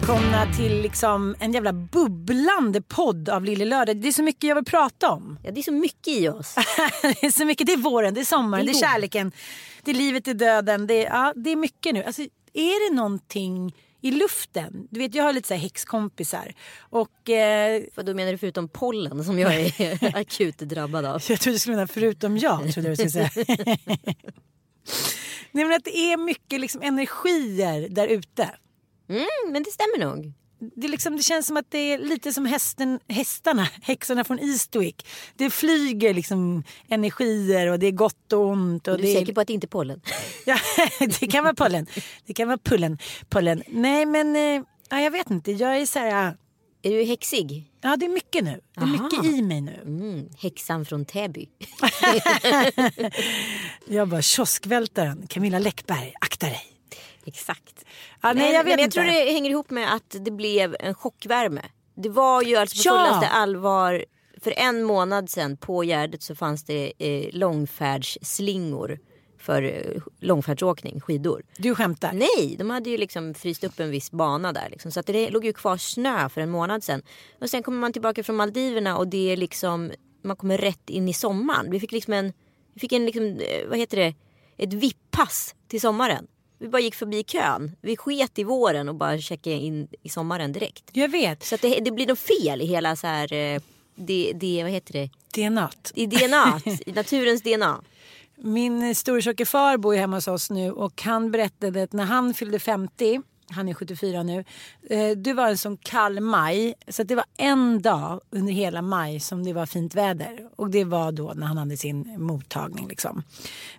Välkomna till liksom en jävla bubblande podd av Lille Lördag. Det är så mycket jag vill prata om. Ja, det är så mycket i oss. det är så mycket. Det är våren, det är sommaren, det är, Det är kärleken, det är livet, det är döden. Det är, ja, det är mycket nu. Alltså, är det någonting i luften? Du vet, jag har lite så här häxkompisar. Och eh, Vad då menar du förutom pollen som jag är akut drabbad av? jag trodde du skulle mena förutom jag. Trodde du skulle säga. Nej, men att det är mycket liksom energier där ute. Mm, men det stämmer nog. det, liksom, det känns som att det är lite som hästen, hästarna, häxorna från Eastwick. Det flyger liksom energier och det är gott och ont. Och Du det är är, säker på att det inte är pollen? ja, det kan vara pollen. Det kan vara pullen. pollen. Nej men eh, ja, jag vet inte. Jag är så här, Är du häxig? ja det är mycket nu. Det är Aha. mycket i mig nu. Mm, häxan från Täby. Jag bara kioskvältaren, Camilla Läckberg, akta dig. Exakt. Ja, nej, jag vet men jag inte. tror det hänger ihop med att det blev en chockvärme. Det var ju alltså på Ja. fullaste allvar. För en månad sedan på Gärdet så fanns det eh, långfärdsslingor för eh, långfärdsåkning, skidor. Du skämtar? Nej, de hade ju liksom fryst upp en viss bana där. Liksom. Så att det låg ju kvar snö för en månad sedan. Och sen kommer man tillbaka från Maldiverna och det är liksom, man kommer rätt in i sommaren. Vi fick liksom en, vi fick en liksom, eh, vad heter det, ett VIP-pass till sommaren. Vi bara gick förbi kön. Vi sket i våren och bara checkade in i sommaren direkt. Jag vet. Så det, det blir något fel i hela så här, eh, det, det, vad heter det, DNA. i DNA, i naturens DNA. Min storatjocke far bor ju hemma hos oss nu och han berättade att när han fyllde 50, han är 74 nu, eh, Du var en sån kall maj så att det var en dag under hela maj som det var fint väder och det var då när han hade sin mottagning liksom.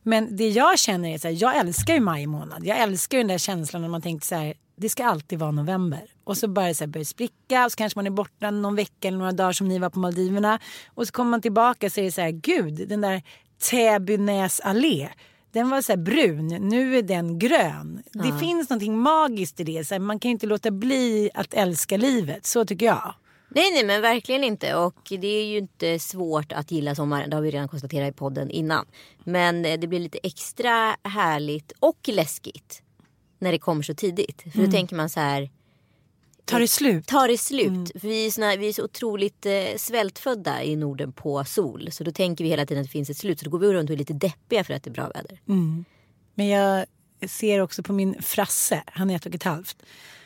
Men det jag känner är så här, jag älskar ju maj månad. Jag älskar ju den där känslan när man tänkte så här, det ska alltid vara november. Och så bara så här börjar det spricka och så kanske man är borta någon vecka eller några dagar som ni var på Maldiverna. Och så kommer man tillbaka så är det så här, gud den där Täbynäs allé. Den var så här brun, nu är den grön. Det finns någonting magiskt i det. Så här, man kan inte låta bli att älska livet. Så tycker jag. Nej, nej, men verkligen inte. Och det är ju inte svårt att gilla sommaren. Det har vi redan konstaterat i podden innan. Men eh, det blir lite extra härligt och läskigt när det kommer så tidigt. För då tänker man så här, Tar det slut? tar det slut? För vi är, såna, vi är så otroligt eh, svältfödda i Norden på sol. Så då tänker vi hela tiden att det finns ett slut. Så då går vi runt och är lite deppiga för att det är bra väder. Men jag ser också på min frasse, han är ett och ett halvt.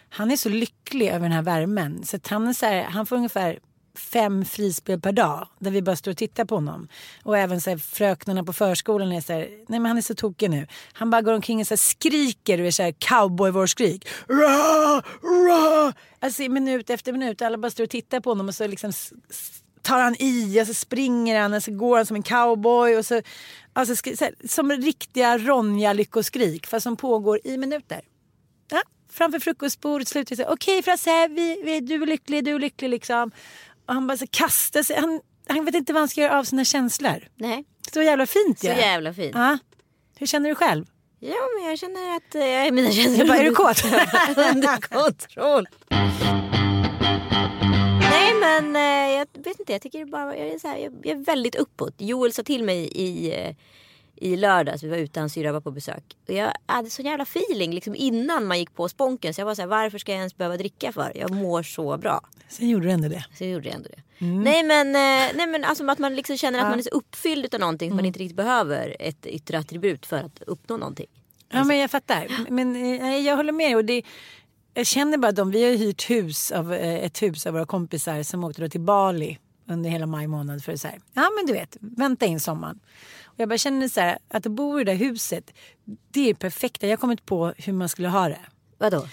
Han är så lycklig över den här värmen. Så han, är så här, han får ungefär fem frispel per dag där vi bara står och tittar på honom. Och även så här, fröknarna på förskolan är så här, nej men han är så tokig nu. Han bara går omkring och så här, skriker och är så här cowboyvårskrik. Ra, ra! Alltså minut efter minut alla bara står och tittar på honom och så liksom tar han i och så springer han och så går han som en cowboy. Och så, alltså, så här, som riktiga Ronja-lyckoskrik fast som pågår i minuter. Ja, framför frukostbordet slutar det okej okej Frasse, vi, vi, du är lycklig, du är lycklig liksom. Och han bara så kastar sig. Han, han vet inte vad han ska göra av sina känslor. Nej, Så jävla fint så jävla fint. Ja. Hur känner du själv? Ja, men jag känner att eh, mina känslor bara, är du kåt? under kontroll. Nej men eh, jag vet inte, jag tycker bara, jag är, så här, jag, jag är väldigt uppåt. Joel sa till mig i, eh, i lördags, vi var ute, hans syrra var på besök. Och jag hade så jävla feeling liksom innan man gick på sponken. Så jag var så här, varför ska jag ens behöva dricka för? Jag mår så bra. Sen gjorde du ändå det. Så jag gjorde ändå det. Nej men, eh, nej, men alltså att man liksom känner att man är så uppfylld av någonting så man inte riktigt behöver ett yttre attribut för att uppnå någonting. Ja men jag fattar. Men eh, jag håller med. Och det, jag känner bara att de, vi har hyrt hus av, eh, ett hus av våra kompisar som åkte då till Bali under hela maj månad för att säga, ja men du vet, vänta in sommaren. Jag bara känner så här, att bo i det där huset, det är perfekta. Jag har kommit på hur man skulle ha det. Vadå?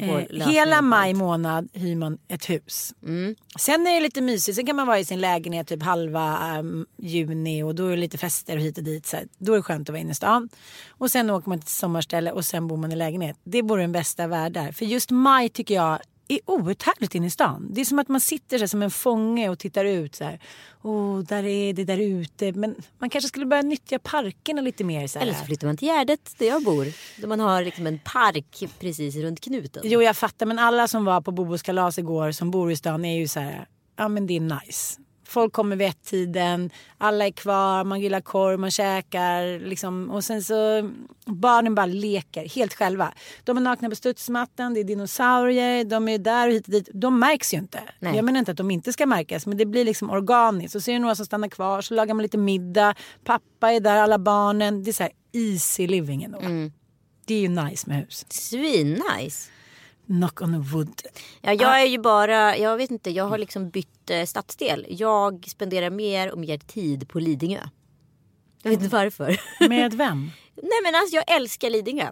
Eh, hela maj månad hyr man ett hus. Mm. Sen är det lite mysigt. Sen kan man vara i sin lägenhet typ halva ehm, juni och då är det lite fester och hit och dit. Så här. Då är det skönt att vara inne i stan. Och sen åker man till sommarställe och sen bor man i lägenhet. Det vore den bästa världar. För just maj tycker jag är oerhört härligt inne i stan. Det är som att man sitter så som en fånge och tittar ut så här. Åh, där är det där ute. Men man kanske skulle börja nyttja parkerna lite mer. Så här. Eller så flyttar man till Gärdet där jag bor. Där man har liksom en park precis runt knuten. Jo jag fattar men alla som var på Bobos kalas igår som bor i stan är ju så här, ja men det är nice. Folk kommer vid ett-tiden, alla är kvar, man grillar korv, man käkar liksom, och sen så barnen bara leker helt själva. De är nakna på studsmattan, det är dinosaurier, de är där och hit och dit. De märks ju inte. Nej. Jag menar inte att de inte ska märkas men det blir liksom organiskt. Och så är det några som stannar kvar, så lagar man lite middag, pappa är där, alla barnen. Det är så här easy living ändå. Det är ju nice med hus. Svinnice. Knock on wood. Ja, jag är ju bara, jag vet inte, jag har liksom bytt eh, stadsdel. Jag spenderar mer och mer tid på Lidingö. Jag vet inte varför. Med vem? Nej men alltså jag älskar Lidingö.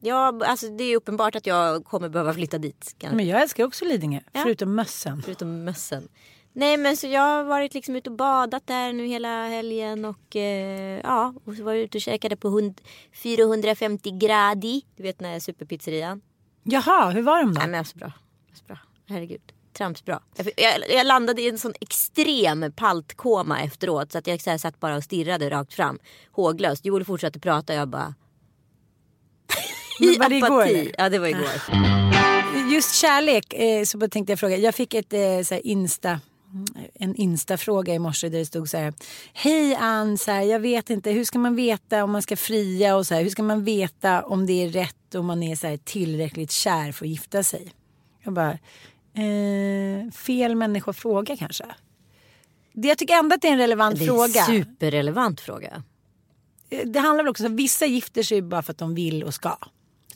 Jag, alltså, det är uppenbart att jag kommer behöva flytta dit. Kan, Men jag älskar också Lidingö, Ja. förutom mössen. Förutom mössen. Nej men så jag har varit liksom ute och badat där nu hela helgen och eh, ja. Och så var jag ute och käkade på hund, 450 gradi. Du vet den här superpizzerian. Jaha, hur var de då? Nej men alltså bra. Alltså, bra. Herregud. Tramsbra. Jag, jag, landade i en sån extrem paltkoma efteråt så att jag så här, satt bara och stirrade rakt fram. Håglöst. Joel fortsatte prata och jag bara... I var det igår, apati. eller? Ja det var igår. Just kärlek, eh, så tänkte jag fråga. Jag fick ett eh, så här Insta en Insta-fråga i morse där det stod så här. Hej Ann, så här, jag vet inte, hur ska man veta om man ska fria och så här, hur ska man veta om det är rätt och man är så här, tillräckligt kär för att gifta sig? Jag bara, eh, fel människa att fråga kanske. Det, jag tycker ändå att det är en relevant Det är fråga. en superrelevant fråga. det handlar väl också om att vissa gifter sig bara för att de vill och ska.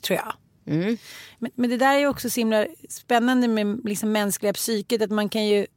Tror jag. Mm. Men, men det där är också så himla spännande med liksom mänskliga psyket. Att man kan ju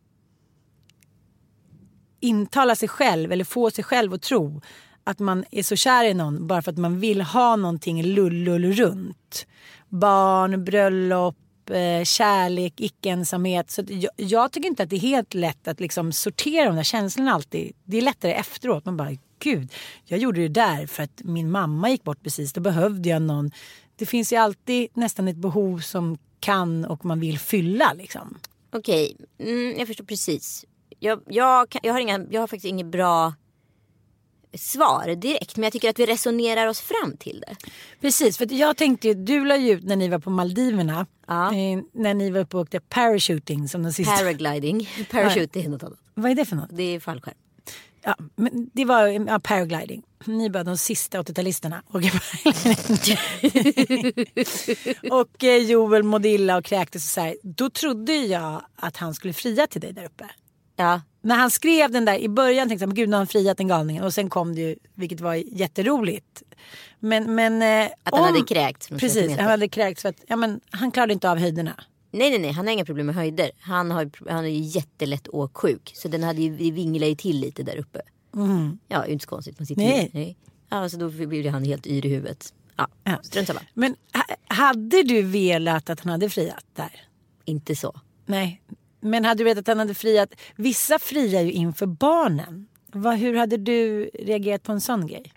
intala sig själv eller få sig själv att tro att man är så kär i någon bara för att man vill ha någonting lull runt. Barn, bröllop, eh, kärlek, icke-ensamhet. Så jag, jag tycker inte att det är helt lätt att liksom sortera de där känslorna alltid. Det är lättare efteråt. Man bara, gud, jag gjorde det där för att min mamma gick bort precis. Då behövde jag någon. Det finns ju alltid nästan ett behov som kan och man vill fylla liksom. Okej, mm, jag förstår precis. Jag, jag, kan- jag, har inga, jag har faktiskt inget bra svar direkt. Men jag tycker att vi resonerar oss fram till det. Precis, för jag tänkte ju, du la ju ut när ni var på Maldiverna. Ja. Eh, när ni var uppe och åkte parachuting som den sista. Paragliding. Parachute är något annat. Vad är det för något? Det är fallskärm. Ja, men det var ja, paragliding. Ni var de sista 80-talisterna. åka paragliding. och eh, Joel mådde illa och kräktes och så här. Då trodde jag att han skulle fria till dig där uppe. Ja, När han skrev den där i början tänkte jag gud nu har han friat den galningen. Och sen kom det ju, vilket var jätteroligt. Men, men eh, Att han hade kräkts Precis, han hade kräkts för att ja, men, han klarade inte av höjderna. Nej nej nej, han har inga problem med höjder. Han, har, han är ju jättelätt åksjuk. Så den hade ju, vi vinglade ju till lite där uppe. Ja, det är inte så konstigt. Man sitter ju- Nej. nej. Ja, så då blev han helt yr i huvudet. Ja, Ja. strunt samma. Men ha, hade du velat att han hade friat där? Inte så. Nej. Men hade du vetat att han hade friat? Vissa friar ju inför barnen. Vad, hur hade du reagerat på en sån grej?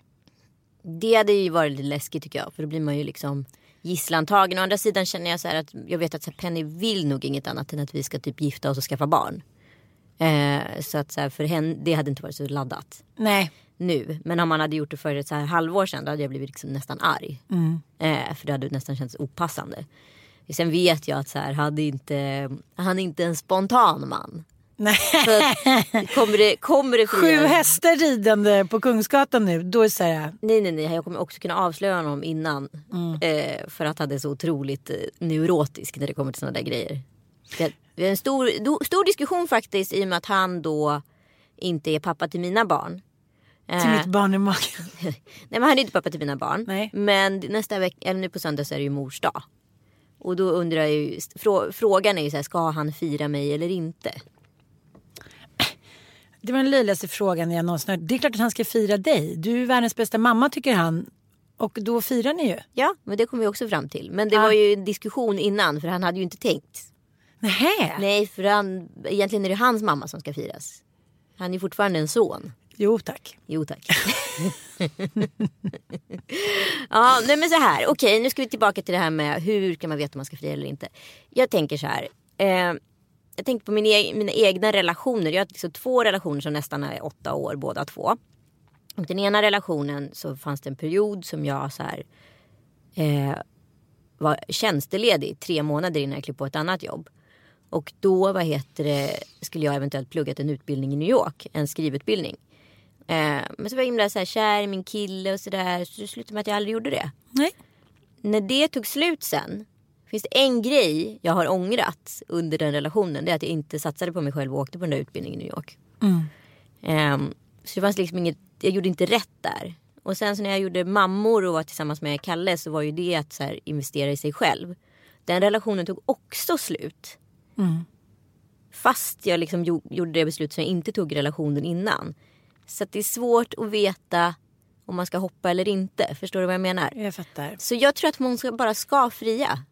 Det hade ju varit lite läskigt tycker jag. För då blir man ju liksom gisslantagen. Å andra sidan känner jag så här att jag vet att så Penny vill nog inget annat än att vi ska typ gifta oss och skaffa barn. Eh, så att så här, för henne, det hade inte varit så laddat Nej. nu. Men om man hade gjort det för ett så här halvår sedan då hade jag blivit liksom nästan arg. Eh, för det hade nästan känts opassande. Sen vet jag att så här, hade inte, han är inte en spontan man. Nej. Att, kommer det, kommer det Sju hästar ridande på Kungsgatan nu. Då är så här, Nej nej nej, jag kommer också kunna avslöja honom innan. Eh, för att han är så otroligt eh, neurotisk när det kommer till sådana där grejer. Det, det är en stor, do, stor diskussion faktiskt i och med att han då inte är pappa till mina barn. Eh, till mitt barn i magen. Nej men han är inte pappa till mina barn. Nej. Men nästa vecka, eller nu på söndag så är det ju mors dag. Och då undrar jag ju, frå, frågan är ju så här, ska han fira mig eller inte? Det var den löjligaste frågan jag någonsin hört. Det är klart att han ska fira dig. Du är världens bästa mamma tycker han. Och då firar ni ju. Ja, men det kom vi också fram till. Men det Ah. var ju en diskussion innan för han hade ju inte tänkt. Nähä? Nej, för han, egentligen är det hans mamma som ska firas. Han är fortfarande en son. Jo tack. Jo tack. ja, nej men så här. Okej, nu ska vi tillbaka till det här med hur kan man veta om man ska fria eller inte. Jag tänker så här. Eh, jag tänker på min e- mina egna relationer. Jag har liksom två relationer som nästan är åtta år båda två. Och den ena relationen så fanns det en period som jag så här eh, var tjänsteledig tre månader innan jag klev på ett annat jobb. Och då vad heter det, skulle jag eventuellt pluggat en utbildning i New York, en skrivutbildning. Eh, men så var jag himla så här, kär i min kille och sådär. Så det slutade med att jag aldrig gjorde det. Nej. När det tog slut sen. Finns det en grej jag har ångrat under den relationen. Det är att jag inte satsade på mig själv och åkte på den där utbildningen i New York. Ehm, så det fanns liksom inget, jag gjorde inte rätt där. Och sen så när jag gjorde mammor och var tillsammans med Kalle så var ju det att så här, investera i sig själv. Den relationen tog också slut. Fast jag liksom gjo- gjorde det beslut som jag inte tog i relationen innan. Så att det är svårt att veta om man ska hoppa eller inte. Förstår du vad jag menar? Jag fattar. Så jag tror att hon ska, bara ska fria.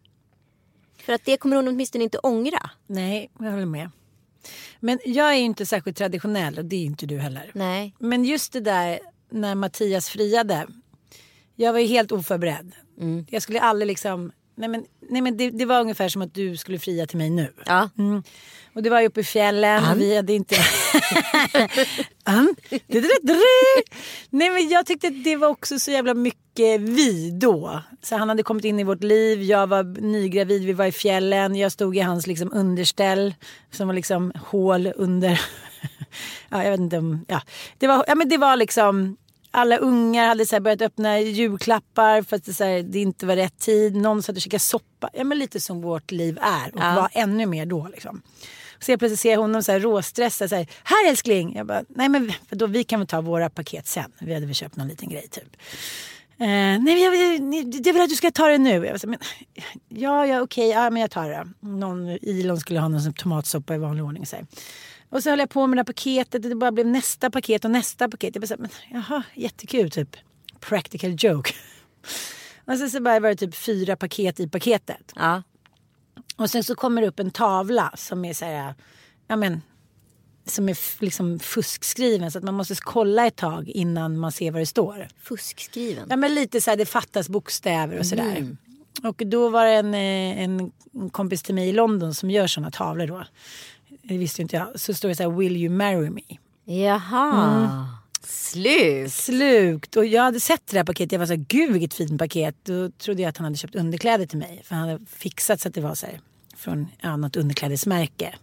För att det kommer hon åtminstone inte ångra. Nej, jag håller med. Men jag är ju inte särskilt traditionell och det är inte du heller. Nej. Men just det där när Mattias friade. Jag var ju helt oförberedd. Jag skulle aldrig liksom... Nej men, nej men det, det var ungefär som att du skulle fria till mig nu. Ja. Mm. Och det var ju uppe i fjällen och vi hade inte... Nej men jag tyckte att det var också så jävla mycket vi då. Så han hade kommit in i vårt liv, jag var nygravid, vi var i fjällen, jag stod i hans liksom underställ som var liksom hål under... ja jag vet inte om... Ja. Det, var, ja, men det var liksom... Alla ungar hade så börjat öppna julklappar för att det, så här, det inte var rätt tid. Någon satt och käkade soppa. Ja, men lite som vårt liv är och var ännu mer då. Liksom. Så jag plötsligt ser jag honom så här råstressad. Så här, här älskling! Jag bara, nej men då, vi kan väl ta våra paket sen. Vi hade väl köpt någon liten grej typ. Eh, nej jag, jag, vill att du ska ta det nu. Jag här, men, ja, ja okej, ja, men jag tar det. Någon, Ilon skulle ha någon tomatsoppa i vanlig ordning. Så här. Och så höll jag på med det här paketet och det bara blev nästa paket och nästa paket. Jag bara så här, men, jaha, jättekul typ. Practical joke. Och sen så bara var det typ fyra paket i paketet. Ja. Och sen så kommer det upp en tavla som är så här, ja men, som är liksom fuskskriven så att man måste kolla ett tag innan man ser vad det står. Fuskskriven. Ja men lite så här, det fattas bokstäver och sådär. Och då var det en, eh, en kompis till mig i London som gör sådana tavlor då. Det visste inte jag. Så står det så här, will you marry me? Jaha. Slut. Slukt. Och jag hade sett det där paketet. Jag var så här, gud vilket fint paket. Då trodde jag att han hade köpt underkläder till mig. För han hade fixat så att det var så här, från ja, något underklädesmärke.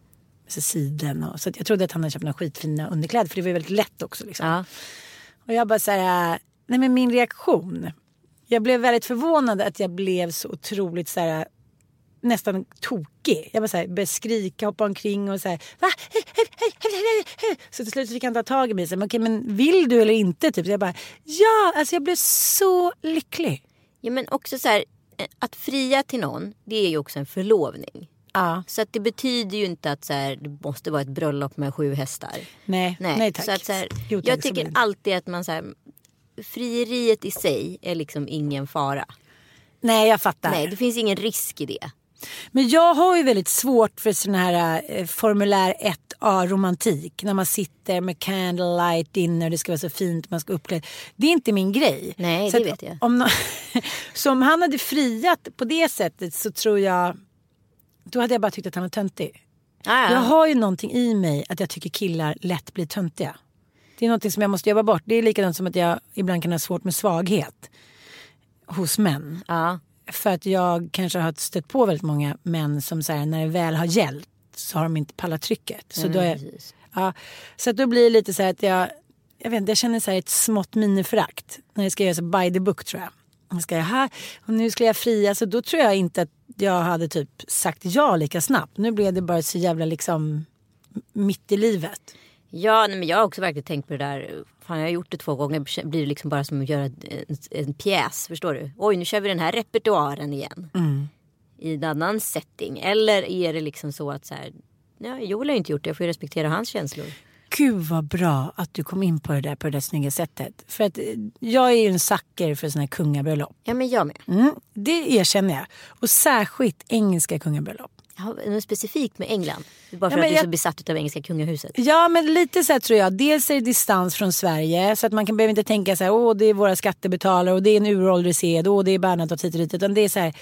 Så siden och, så jag trodde att han hade köpt några skitfina underkläder. För det var ju väldigt lätt också. Liksom. Ja. Och jag bara så här, nej men min reaktion. Jag blev väldigt förvånad att jag blev så otroligt så här nästan tokig. Jag så här, började skrika, hoppa omkring och så här, va? Så till slut fick han ta tag i mig. Här, men, okej, men vill du eller inte? Typ. Så jag bara, ja, alltså jag blev så lycklig. ja men också så här. eh, Att fria till någon. Det är ju också en förlovning. Ja, Så att det betyder ju inte att så här, det måste vara ett bröllop med sju hästar. nej, nej, Nej, tack. Så att, så här, Jo, tack, jag tycker alltid att man så här, frieriet i sig är liksom ingen fara. Nej, jag fattar. Nej, det finns ingen risk i det. Men jag har ju väldigt svårt för sån här eh, formulär 1A romantik. När man sitter med candlelight dinner, det ska vara så fint, man ska uppleva. Det är inte min grej. Nej, så det vet jag. Om, nå- så om han hade friat på det sättet så tror jag, då hade jag bara tyckt att han var töntig. Ah, Jag har ju någonting i mig att jag tycker killar lätt blir töntiga. Det är någonting som jag måste jobba bort. Det är likadant som att jag ibland kan ha svårt med svaghet hos män. ja. För att jag kanske har stött på väldigt många män som så här, när det väl har gällt så har de inte pallat trycket. Så, då, är, ja, så att då blir det lite så här att jag, jag, vet, inte, jag känner så här ett smått miniförakt. När det ska göras by the book tror jag. Jag ska jag här, och nu ska jag fria. Så då tror jag inte att jag hade typ sagt ja lika snabbt. Nu blev det bara så jävla liksom mitt i livet. Ja, nej, men jag har också verkligen tänkt på det där. Fan, jag har gjort det två gånger. Blir det liksom bara som att göra en, en pjäs. Förstår du? Oj, nu kör vi den här repertoaren igen. I en annan setting. Eller är det liksom så att så här. Ja, Joel har ju inte gjort det. Jag får ju respektera hans känslor. Gud vad bra att du kom in på det där på det där snygga sättet. För att eh, jag är ju en sucker för såna här kungabröllop. Ja, men jag med. Mm, det erkänner jag. Och särskilt engelska kungabröllop. Något specifikt med England. Bara för Ja, att du är så besatt av engelska kungahuset. Ja men lite så tror jag. Dels är det distans från Sverige så att man kan behöver inte tänka så här åh det är våra skattebetalare och det är en uråldrig sed och det är Bernadotte hit och dit. Utan det är så här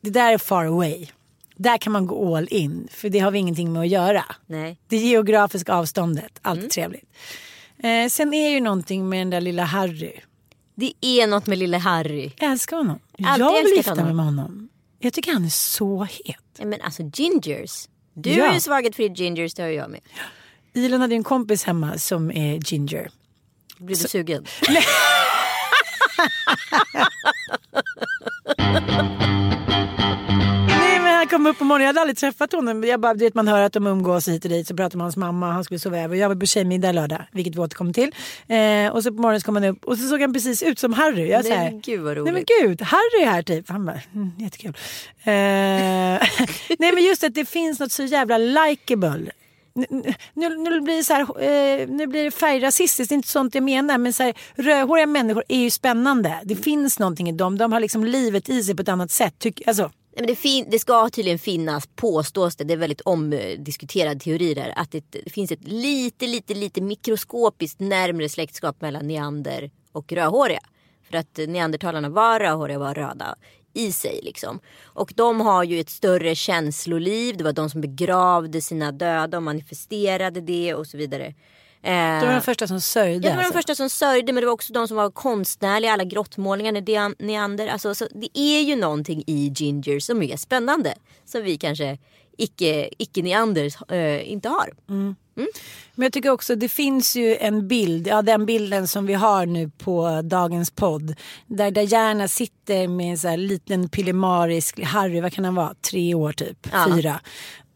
det där är far away. Där kan man gå all in för det har vi ingenting med att göra. Nej. Det geografiska avståndet, allt trevligt. Eh, sen är ju någonting med den där lilla Harry. Det är något med lille Harry. Jag älskar honom. Alltid jag vill gifta mig med honom. Jag tycker han är så het. Ja, men alltså gingers. Du Ja. är ju svaghet för gingers, det har jag med. Ilan hade en kompis hemma som är ginger. Blir du sugen? Kom upp på morgonen, jag hade aldrig träffat honom. Jag bara, du vet man hör att de umgås hit och dit. Så pratar man med hans mamma, han skulle sova över. Jag var på tjejmiddag lördag, vilket vi återkommer till. Eh, och så på morgonen så kom han upp och så såg han precis ut som Harry. Jag Nej, här, gud vad Nej men roligt. gud, Harry är här typ. Han bara, mm, jättekul. Eh, nej men just att det finns något så jävla likeable. Nu, nu, nu blir det så här, eh, nu blir det färgrasistiskt, det är inte sånt jag menar. Men så här, rödhåriga människor är ju spännande. Det finns någonting i dem. De har liksom livet i sig på ett annat sätt. Tyck, alltså, men det, fin- det ska tydligen finnas, påstås det, det är väldigt omdiskuterad teori där, att det, det finns ett lite, lite, lite mikroskopiskt närmre släktskap mellan neander och rödhåriga. För att neandertalarna var rödhåriga och var röda i sig liksom. Och de har ju ett större känsloliv, det var de som begravde sina döda och manifesterade det och så vidare. Eh, de var de första som sörjde. Ja, det var de alltså. första som sörjde men det var också de som var konstnärliga. Alla grottmålningar neander. Alltså, så det är ju någonting i ginger som är spännande. Som vi kanske icke, icke-neanders eh, inte har. Men jag tycker också det finns ju en bild, ja den bilden som vi har nu på dagens podd. Där Diana sitter med en så här liten pillemarisk, Harry vad kan han vara, tre år typ, Ja. fyra.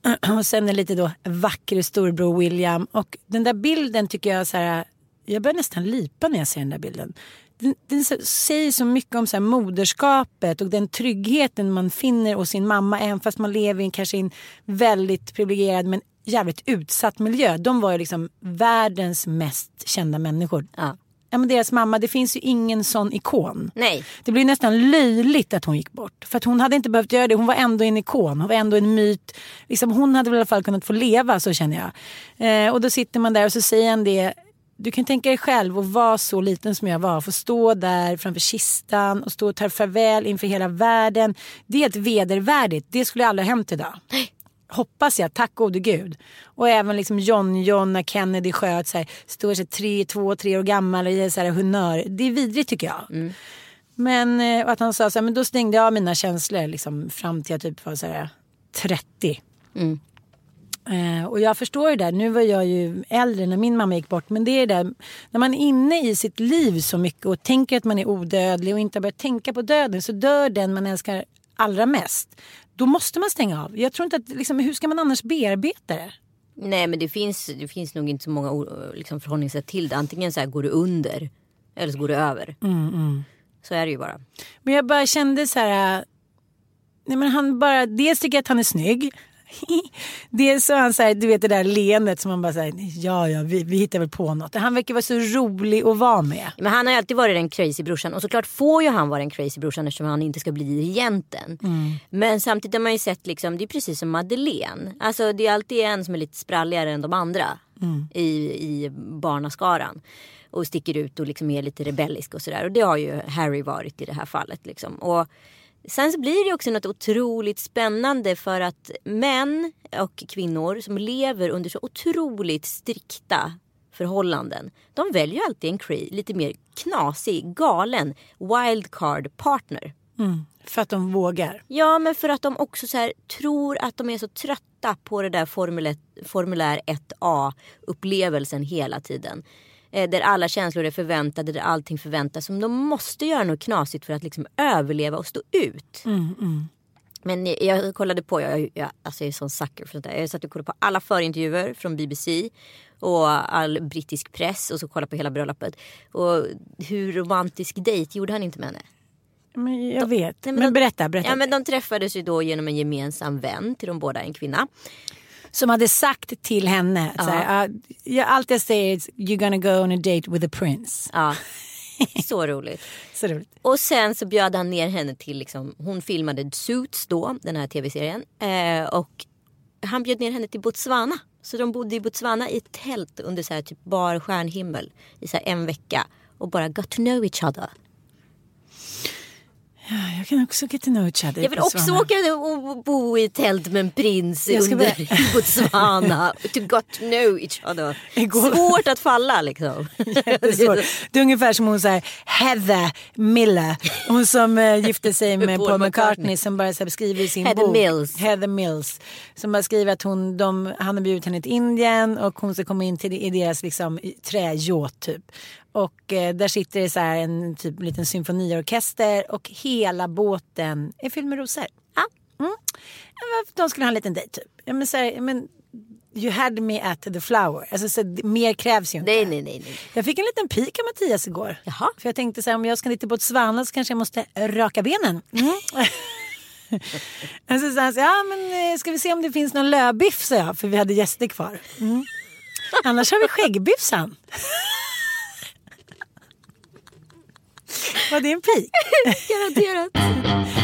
Och sen en lite då vacker storbror William. Och den där bilden tycker jag så här, jag börjar nästan lipa när jag ser den där bilden. Den, den säger så mycket om så här moderskapet och den tryggheten man finner hos sin mamma även fast man lever i en, kanske en väldigt privilegierad men jävligt utsatt miljö. De var ju liksom världens mest kända människor. Ja. Ja, men deras mamma, det finns ju ingen sån ikon. Nej, Det blir nästan löjligt att hon gick bort. För att hon hade inte behövt göra det. Hon var ändå en ikon. Hon var ändå en myt. Liksom, hon hade väl i alla fall kunnat få leva, så känner jag. Eh, och då sitter man där och så säger han det. Du kan tänka dig själv att vara så liten som jag var. Få stå där framför kistan och stå och ta farväl inför hela världen. Det är helt vedervärdigt. Det skulle aldrig ha hänt idag. Hoppas jag, tack gode gud. Och även liksom John John när Kennedy sköt så här, står så tre, två, tre år gammal och ger så här humör. Det är vidrigt tycker jag. Men eh, att han sa så här, men då stängde jag av mina känslor liksom, fram till jag typ var så här, 30. Eh, och jag förstår ju det. Nu var jag ju äldre när min mamma gick bort. Men det är det där, när man är inne i sitt liv så mycket och tänker att man är odödlig och inte har börjat tänka på döden så dör den man älskar allra mest. Då måste man stänga av. Jag tror inte att, liksom, hur ska man annars bearbeta det? nej men det finns, det finns nog inte så många liksom, förhållningssätt till det. Antingen så här går det under eller så går det över. Så är det ju bara. Men jag bara kände så här. Nej men han bara, dels tycker jag att han är snygg. Dels så han här, du vet det där leendet som man bara säger ja ja vi, vi hittar väl på något. Han verkar vara så rolig att vara med. Men han har alltid varit den crazy brorsan och såklart får ju han vara den crazy brorsan eftersom han inte ska bli regenten. Men samtidigt har man ju sett liksom, det är precis som Madeleine. Alltså det är alltid en som är lite spralligare än de andra i, i barnaskaran. Och sticker ut och liksom är lite rebellisk och sådär. Och det har ju Harry varit i det här fallet. Liksom. Och Sen så blir det också något otroligt spännande för att män och kvinnor som lever under så otroligt strikta förhållanden. De väljer alltid en cray, lite mer knasig, galen wildcard partner. För att de vågar. Ja, men för att de också så här, tror att de är så trötta på det där formulär 1A upplevelsen hela tiden. Eh, där alla känslor är förväntade, där allting förväntas. Som de måste göra något knasigt för att liksom överleva och stå ut. Men jag, jag kollade på, jag, jag, alltså jag är sån sucker för sånt där. Jag satt och kollade på alla förintervjuer från BBC och all brittisk press och så kollade på hela bröllopet. Och hur romantisk dejt gjorde han inte med henne? Men jag vet. Nej, men men de- berätta, berätta. Ja men de träffades ju då genom en gemensam vän till de båda, en kvinna. Som hade sagt till henne. Så här, "Ah, jag, allt jag säger är you're gonna go on a date with a prince. Ja. Så roligt. Så roligt. Och sen så bjöd han ner henne till, liksom, hon filmade Suits då, den här tv-serien. Eh, och han bjöd ner henne till Botswana. Så de bodde i Botswana i ett tält under så här typ bar stjärnhimmel i så en vecka. Och bara got to know each other. Jag kan också get to know each other. Jag vill också åka och bo i tält med en prins under Botswana. to got to know each other. Igår- Svårt att falla liksom. Jättesvårt. Det är ungefär som hon säger Heather Miller. Hon som eh, gifte sig med Paul McCartney. Som bara så här, beskriver i sin Heather bok. Mills. Heather Mills. Som bara skriver att hon, de, han har bjudit henne till Indien och hon ska komma in till i deras liksom, träyacht typ. Och eh, där sitter det så här en typ liten symfoniorkester och hela båten är fylld med rosor. Ja. Mm. De skulle ha en liten dejt typ. Ja, men, så här, men, you had me at the flower. Alltså, så, mer krävs ju inte. Nej, nej, nej. nej. Jag fick en liten pik av Mattias igår. Jaha. För jag tänkte så här, om jag ska ner till Botswana så kanske jag måste raka benen. Mm. alltså, så sa, ja men eh, ska vi se om det finns någon lövbiff sa jag, för vi hade gäster kvar. Mm. Annars har vi skäggbiff. Var det en pik? Garanterat.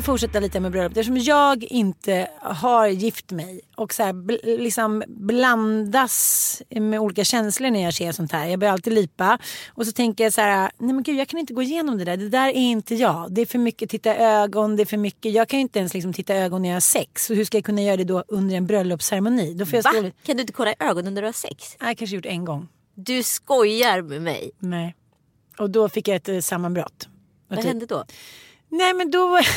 Måste fortsätta lite med bröllopet. Eftersom jag inte har gift mig och så här, liksom blandas med olika känslor när jag ser sånt här. Jag börjar alltid lipa. Och så tänker jag så här, nej men gud jag kan inte gå igenom det där. Det där är inte jag. Det är för mycket titta ögon, det är för mycket. Jag kan ju inte ens liksom titta ögon när jag har sex. Så hur ska jag kunna göra det då under en bröllopsceremoni? Då får jag Va? Kan du inte kolla i ögonen när du har sex? Nej, kanske gjort en gång. Du skojar med mig. Nej. Och då fick jag ett eh, sammanbrott. Vad typ- hände då? Nej men då...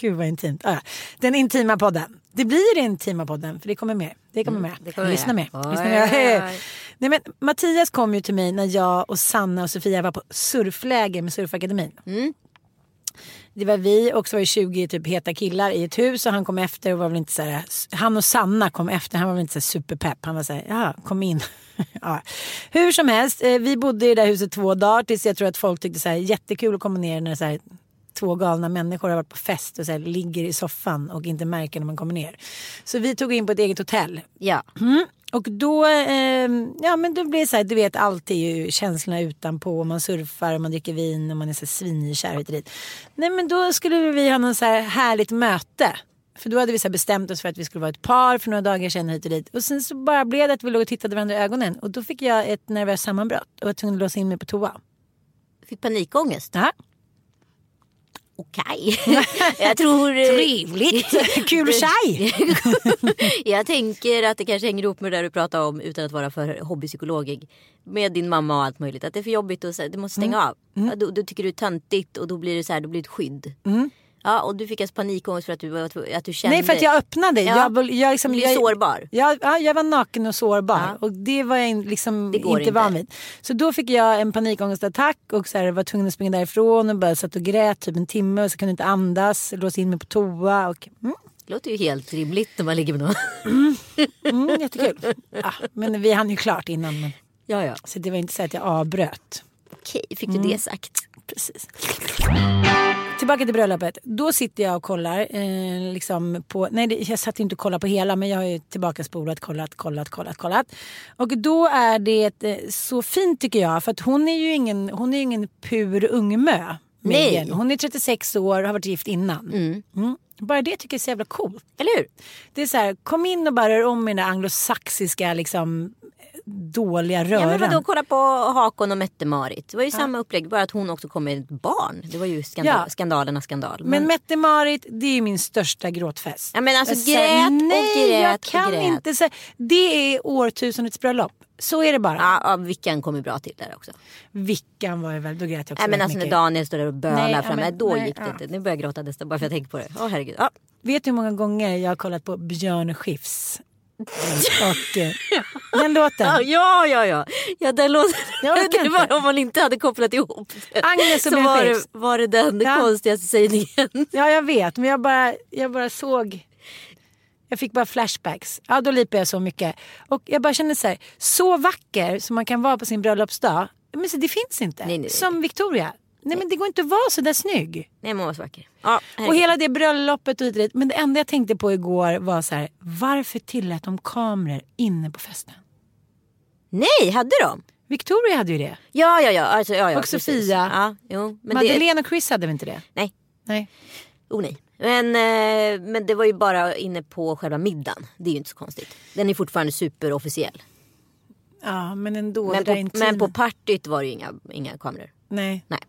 Gud vad intimt. Ah. Den intima podden. Det blir intima podden för det kommer mer. Det kommer med. Mm, det kommer Lyssna. Oj, Lyssna oj. Nej, men Mattias kom ju till mig när jag och Sanna och Sofia var på surfläger med Surfakademin. Mm. Det var vi och så var det 20 typ heta killar i ett hus och han kom efter och var väl inte så här, han och Sanna kom efter, han var väl inte så superpepp. Han var så här, ja kom in. ja. Hur som helst, eh, vi bodde i det där huset två dagar tills jag tror att folk tyckte så här jättekul att komma ner när så här, två galna människor har varit på fest och så här, ligger i soffan och inte märker när man kommer ner. Så vi tog in på ett eget hotell. Ja. Mm. Och då, eh, ja men då blir det så här, du vet allt är ju känslorna utanpå. Man surfar och man dricker vin och man är så svinkär hit och dit. Nej men då skulle vi ha någon så här härligt möte. För då hade vi så bestämt oss för att vi skulle vara ett par för några dagar sedan hit och dit. Och sen så bara blev det att vi låg och tittade varandra i ögonen. Och då fick jag ett nervöst sammanbrott och var tvungen att låsa in mig på toa. Fick panikångest? Ja. Okej. jag tror... Trevligt! Kul tjej! jag tänker att det kanske hänger ihop med det där du pratade om utan att vara för hobbypsykologig. Med din mamma och allt möjligt. Att det är för jobbigt och så du måste stänga av. Ja, då, då tycker du är töntigt och då blir det så här, då blir det ett skydd. Ja, och du fick alltså panikångest för att du, att du kände... Nej för att jag öppnade. Ja. Jag, jag, liksom, Du jag, sårbar. Jag, ja, jag var naken och sårbar Ja. och det var jag liksom Det inte inte. van vid. Så då fick jag en panikångestattack och så här, var tvungen att springa därifrån och bara satt och grät typ en timme och så kunde inte andas, låste in mig på toa och mm, Det låter ju helt rimligt när man ligger med någon. Mm, jättekul. Ja, men vi hann ju klart innan. Men, ja, ja. så det var inte så att jag avbröt. Okej, fick du det sagt? Precis. Tillbaka till bröllopet. Då sitter jag och kollar. Eh, liksom på, nej, det, jag satt inte och kollade på hela men jag har ju tillbaka spolat, kollat, kollat, kollat, kollat. Och då är det eh, så fint tycker jag. För att hon är ju ingen, hon är ingen pur ungmö. Nej. Hon är 36 år och har varit gift innan. Mm. Bara det tycker jag är så jävla coolt. Eller hur? Det är så här, kom in och bara rör om i den anglosaxiska liksom dåliga röran. Ja, men vadå, kolla på Hakon och Mette-Marit. Det var ju samma upplägg, bara att hon också kom med ett barn. Det var ju skandal, Ja. skandalernas skandal. Men Mette-Marit, det är min största gråtfest. Ja, men alltså, Jag säger, grät och nej, grät jag och kan grät. inte säga. Det är årtusendets bröllop. Så är det bara. ja, ja, Vickan kom ju bra till där också. Vickan var ju väl, då grät jag också Nej, men alltså när mycket. Daniel står där och bölar Nej, ja, framme, men- då nej, gick det ja. inte. Nu börjar jag gråta nästan bara för att jag tänker på det. Åh herregud. Ja. Vet du hur många gånger jag har kollat på Björn Skifs? Och eh, den låten. Ja, ja, ja. ja. den låten, Jag det var om man inte hade kopplat ihop det. Agnes och så var det, var det den Ja. konstigaste sägningen. Ja, jag vet. Men jag bara, jag bara såg... Jag fick bara flashbacks. Ja, då lipade jag så mycket. Och jag bara kände så här, så vacker som man kan vara på sin bröllopsdag. Men så det finns inte. Nej, nej. Som Victoria. Nej, men det går inte att vara så där snygg. Nej, man var så vacker. Ja, Och hela det bröllopet och hit. Men det enda jag tänkte på igår var så här, varför tillät de kameror inne på festen? Nej, hade de? Victoria hade ju det. Ja, ja, ja. Alltså, ja, ja Och precis. Sofia. Ja, jo, men det, Madeleine och Chris hade väl inte det? nej, Nej. oh, nej. Men, eh, men det var ju bara inne på själva middagen. Det är ju inte så konstigt. Den är fortfarande superofficiell. Ja, men ändå. Men det på, men på partyt var det ju inga, inga kameror. Nej. Nej.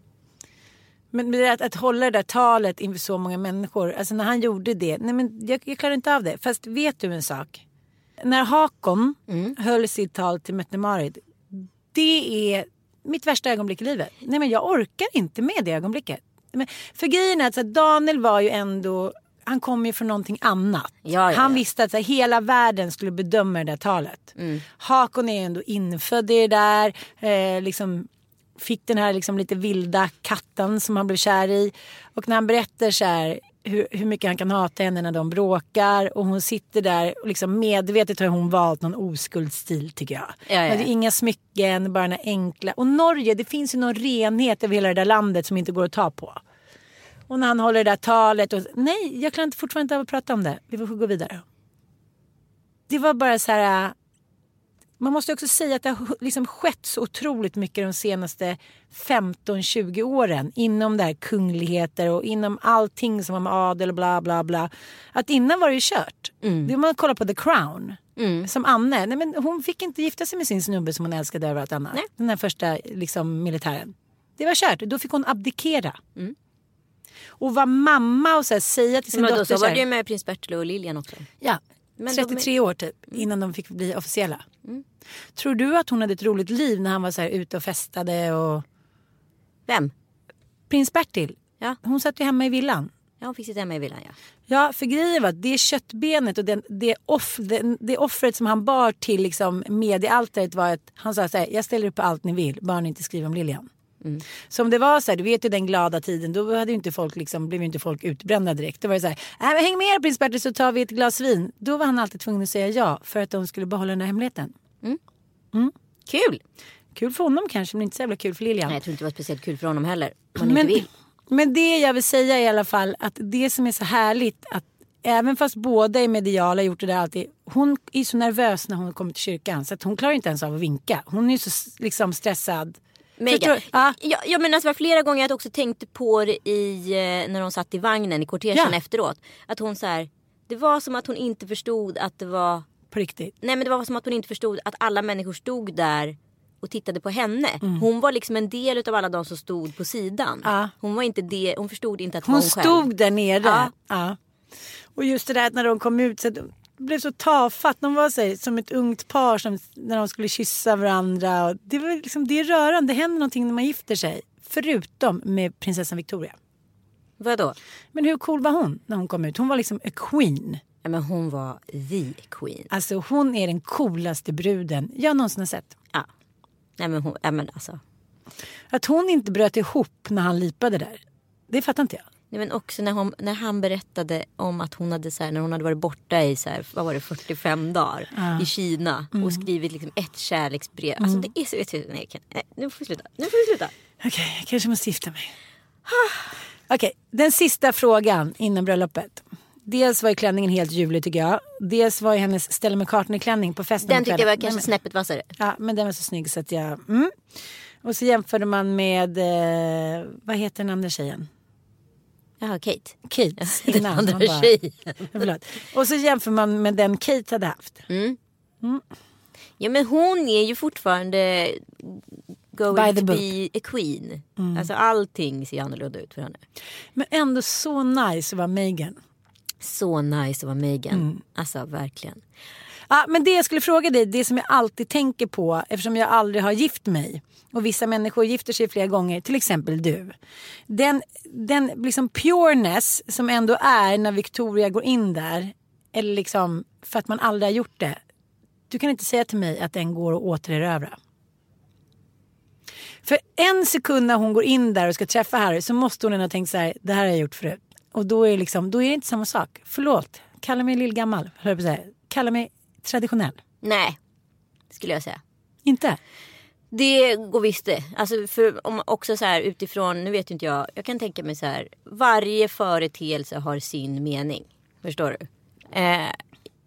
Men det att, att hålla det där talet inför så många människor. Alltså när han gjorde det. Nej men jag, jag klarar inte av det. Fast vet du en sak? När Hakon Mm. höll sitt tal till Mette-Marit. Det är mitt värsta ögonblick i livet. Nej men jag orkar inte med det ögonblicket. Men, för grejen är att Daniel var ju ändå. Han kom ju från någonting annat. Ja, ja, han ja. visste att så här, hela världen skulle bedöma det där talet. Hakon är ändå infödd i det där. Eh, liksom, fick den här liksom lite vilda katten som han blev kär i. Och när han berättar så här hur, hur mycket han kan hata henne när de bråkar och hon sitter där och liksom medvetet har hon valt någon oskuldsstil tycker jag. Ja, ja. Det är inga smycken, bara den enkla. Och Norge, det finns ju någon renhet över hela det där landet som inte går att ta på. Och när han håller det där talet och nej, jag klarar inte fortfarande inte av att prata om det. Vi får gå vidare. Det var bara så här. Man måste också säga att det har liksom skett så otroligt mycket de senaste 15-20 åren inom det här kungligheter och inom allting som har med adel och bla bla bla. Att innan var det ju kört. Är man kollar på The Crown. Som Anne, nej men hon fick inte gifta sig med sin snubbe som hon älskade över allt annat. Nej. Den här första liksom, militären. Det var kört, då fick hon abdikera. Och vara mamma och så här, säga till sin Men dotter så var här- det ju med prins Bertil och Lilian också. Ja, Men de är- 33 år typ innan de fick bli officiella. Tror du att hon hade ett roligt liv när han var så här ute och festade och Vem? prins Bertil? Ja, Hon satt ju hemma i villan. ja hon fick sitta hemma i villan ja. Ja, för grejen var att det köttbenet och den, det, off, det, det offret som han bar till liksom mediealtaret var att han sa så här, jag ställer upp på allt ni vill, bara ni inte skriver om Lilian. Så om det var så här, du vet ju den glada tiden, då hade inte folk liksom, blev ju inte folk utbrända direkt. Då var det så här, äh, men häng med prins Bertil så tar vi ett glas vin. Då var han alltid tvungen att säga ja för att de skulle behålla den här hemligheten. Kul! Kul för honom kanske men inte så jävla kul för Lilian. Nej, jag tror inte det var speciellt kul för honom heller. Om han men, inte vill. men det jag vill säga i alla fall att det som är så härligt att även fast båda är mediala gjort det där alltid. Hon är så nervös när hon kommer till kyrkan så att hon klarar inte ens av att vinka. Hon är så liksom stressad. Mega. Ja. Ja, ja, men alltså, det var flera gånger jag också tänkte på det i, eh, när de satt i vagnen i kortegen Ja. efteråt. Att hon så här, det var som att hon inte förstod att det var På riktigt. Nej men det var som att hon inte förstod att alla människor stod där och tittade på henne. Mm. Hon var liksom en del av alla de som stod på sidan. Ja. Hon var inte det, hon förstod inte att Hon var hon själv. stod där nere. Ja. Och just det där att när de kom ut så de blev så tafatt. De var så här, som ett ungt par som, när de skulle kyssa varandra. Och det, var liksom, det är rörande. Det händer någonting när man gifter sig. Förutom med prinsessan Victoria. Vadå? Men hur cool var hon när hon kom ut? Hon var liksom a queen. Ja, men hon var the queen. Alltså hon är den coolaste bruden jag någonsin har sett. Ja. Nej men hon, ja, men alltså. Att hon inte bröt ihop när han lipade där. Det fattar inte jag. Nej, men också när, hon, när han berättade om att hon hade så här, när hon hade varit borta i så här, vad var det, 45 dagar i Kina och skrivit liksom ett kärleksbrev. Alltså det är så... Nej, kan, nej, nu får vi sluta. Nu får vi sluta. Okej, jag kanske måste gifta mig. Okej, den sista frågan innan bröllopet. Dels var ju klänningen helt ljuvlig tycker jag. Dels var ju hennes Stella McCartney-klänning på festen. Den tyckte jag var kanske snäppet vassare. Ja, men den var så snygg så att jag... Mm. Och så jämförde man med... Eh, vad heter den andra tjejen? Jaha, Kate. Kate Den andra bara- tjejen. Och så jämför man med den Kate hade haft. Ja men hon är ju fortfarande going to be a queen. Alltså allting ser annorlunda ut för henne. Men ändå så nice att vara Megan. Så nice att vara Megan. Alltså verkligen. Ja, men det jag skulle fråga dig, det som jag alltid tänker på eftersom jag aldrig har gift mig och vissa människor gifter sig flera gånger, till exempel du. Den, den liksom pureness som ändå är när Victoria går in där, eller liksom för att man aldrig har gjort det. Du kan inte säga till mig att den går att återerövra. För en sekund när hon går in där och ska träffa Harry så måste hon ändå ha tänkt så här, det här har jag gjort förut. Och då är, liksom, då är det inte samma sak. Förlåt, kalla mig lillgammal, höll jag på att säga. Kalla mig traditionell. Nej, skulle jag säga. Inte? Det går visst det. Alltså för om också så här utifrån, nu vet inte jag, jag kan tänka mig så här. Varje företeelse har sin mening. Förstår du? Eh,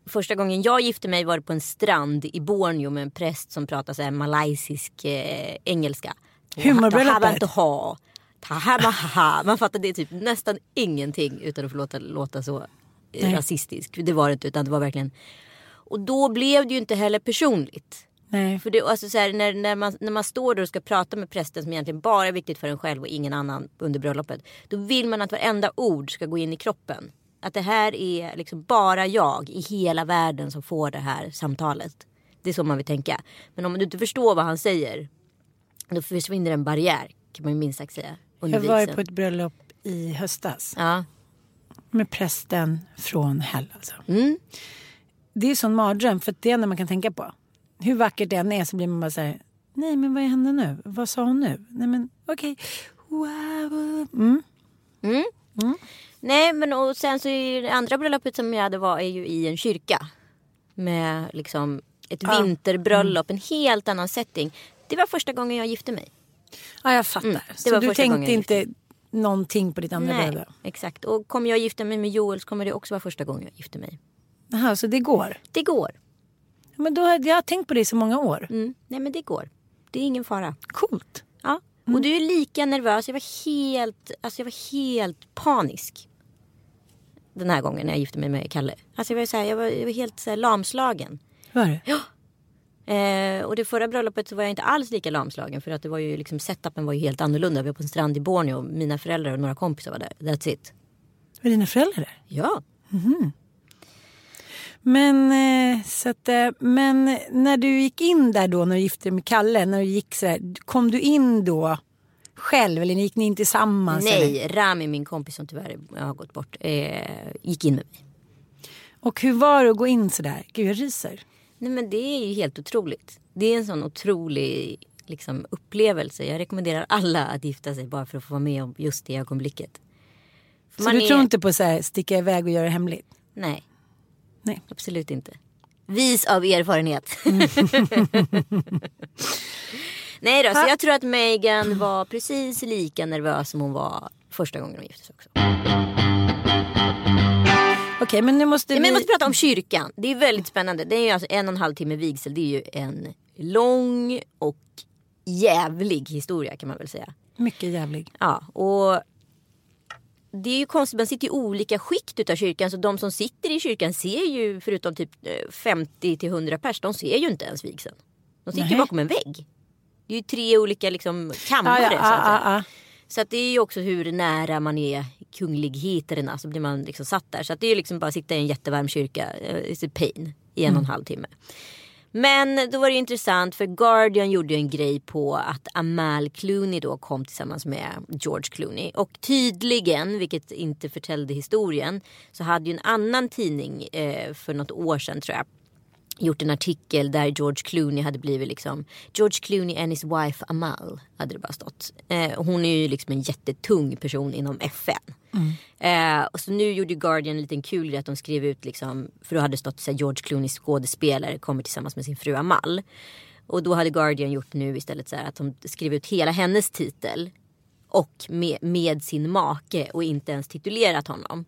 första gången jag gifte mig var det på en strand i Borneo med en präst som pratade så här malaysisk eh, engelska. Humorbröllopet. Man fattade det typ nästan ingenting utan att få låta, låta så eh, Nej. rasistisk. Det var det inte utan det var verkligen. Och då blev det ju inte heller personligt. Nej. För det, alltså så här, när, när, man, när man står där och ska prata med prästen som egentligen bara är viktigt för en själv och ingen annan under bröllopet. Då vill man att varenda ord ska gå in i kroppen. Att det här är liksom bara jag i hela världen som får det här samtalet. Det är så man vill tänka. Men om du inte förstår vad han säger. Då försvinner en barriär kan man ju minst sagt säga. Jag var på ett bröllop i höstas Ja. med prästen från Hell. Alltså. Mm. Det är sån mardröm för det är enda man kan tänka på. Hur vackert det än är så blir man bara så här, nej men vad hände nu? Vad sa hon nu? Nej men okej. Wow. Mm. Nej men och sen så är det andra bröllopet som jag hade var är ju i en kyrka. Med liksom ett vinterbröllop, en helt annan setting. Det var första gången jag gifte mig. Ja jag fattar. Mm, det så var du tänkte inte någonting på ditt andra Nej, bröllop? exakt. Och kommer jag gifta mig med Joel så kommer det också vara första gången jag gifter mig. Jaha, så det går? Det går. Men då, jag har tänkt på det i så många år. Mm. Nej men det går. Det är ingen fara. Coolt. Ja. Och du är lika nervös. Jag var helt, alltså jag var helt panisk. Den här gången när jag gifte mig med Kalle. Alltså jag var, så här, jag var, jag var helt så här, lamslagen. Var det? Eh, och det förra bröllopet var jag inte alls lika lamslagen. För att det var ju liksom, setupen var ju helt annorlunda. Vi var på en strand i Borneo. Mina föräldrar och några kompisar var där. That's it. Var dina föräldrar där? Ja. Men, eh, så att, eh, men när du gick in där då när du gifte dig med Kalle, när du gick så där, kom du in då själv eller gick ni in tillsammans? Eller? Nej, Rami min kompis som tyvärr har gått bort. Eh, gick in med mig. Och hur var det att gå in så där? Gud jag ryser. Nej men det är ju helt otroligt. Det är en sån otrolig liksom, upplevelse. Jag rekommenderar alla att gifta sig bara för att få vara med om just det ögonblicket. För Så du är- tror inte på så här, sticka iväg och göra det hemligt? Nej, Nej. absolut inte. Vis av erfarenhet. Nej då, så jag tror att Megan var precis lika nervös som hon var första gången hon gifte sig också. Okej men nu måste Nej, men vi... jag måste prata om kyrkan. Det är väldigt spännande. Det är ju alltså en och en halv timme vigsel. Det är ju en lång och jävlig historia kan man väl säga. Mycket jävlig. Ja, och det är ju konstigt, man sitter i olika skikt utav kyrkan. Så de som sitter i kyrkan ser ju, förutom typ eh, 50 till 100 pers, de ser ju inte ens vigseln. De sitter ju bakom en vägg. Det är ju tre olika liksom, kammare. Ja, ja, så att ja, ja. Så att det är ju också hur nära man är kungligheterna så blir man liksom satt där. Så att det är ju liksom bara att sitta i en jättevarm kyrka, eh, it's a pain, i en och en halv timme. Men då var det intressant för Guardian gjorde ju en grej på att Amal Clooney då kom tillsammans med George Clooney. Och tydligen, vilket inte förtällde historien, så hade ju en annan tidning eh, för något år sedan tror jag gjort en artikel där George Clooney hade blivit liksom George Clooney and his wife Amal hade det bara stått. Eh, hon är ju liksom en jättetung person inom FN. Eh, och så nu gjorde Guardian en liten kul grej att de skrev ut liksom, för då hade det stått så här, George Clooneys skådespelare kommer tillsammans med sin fru Amal. Och då hade Guardian gjort nu istället så här att de skrev ut hela hennes titel. Och med, med sin make och inte ens titulerat honom.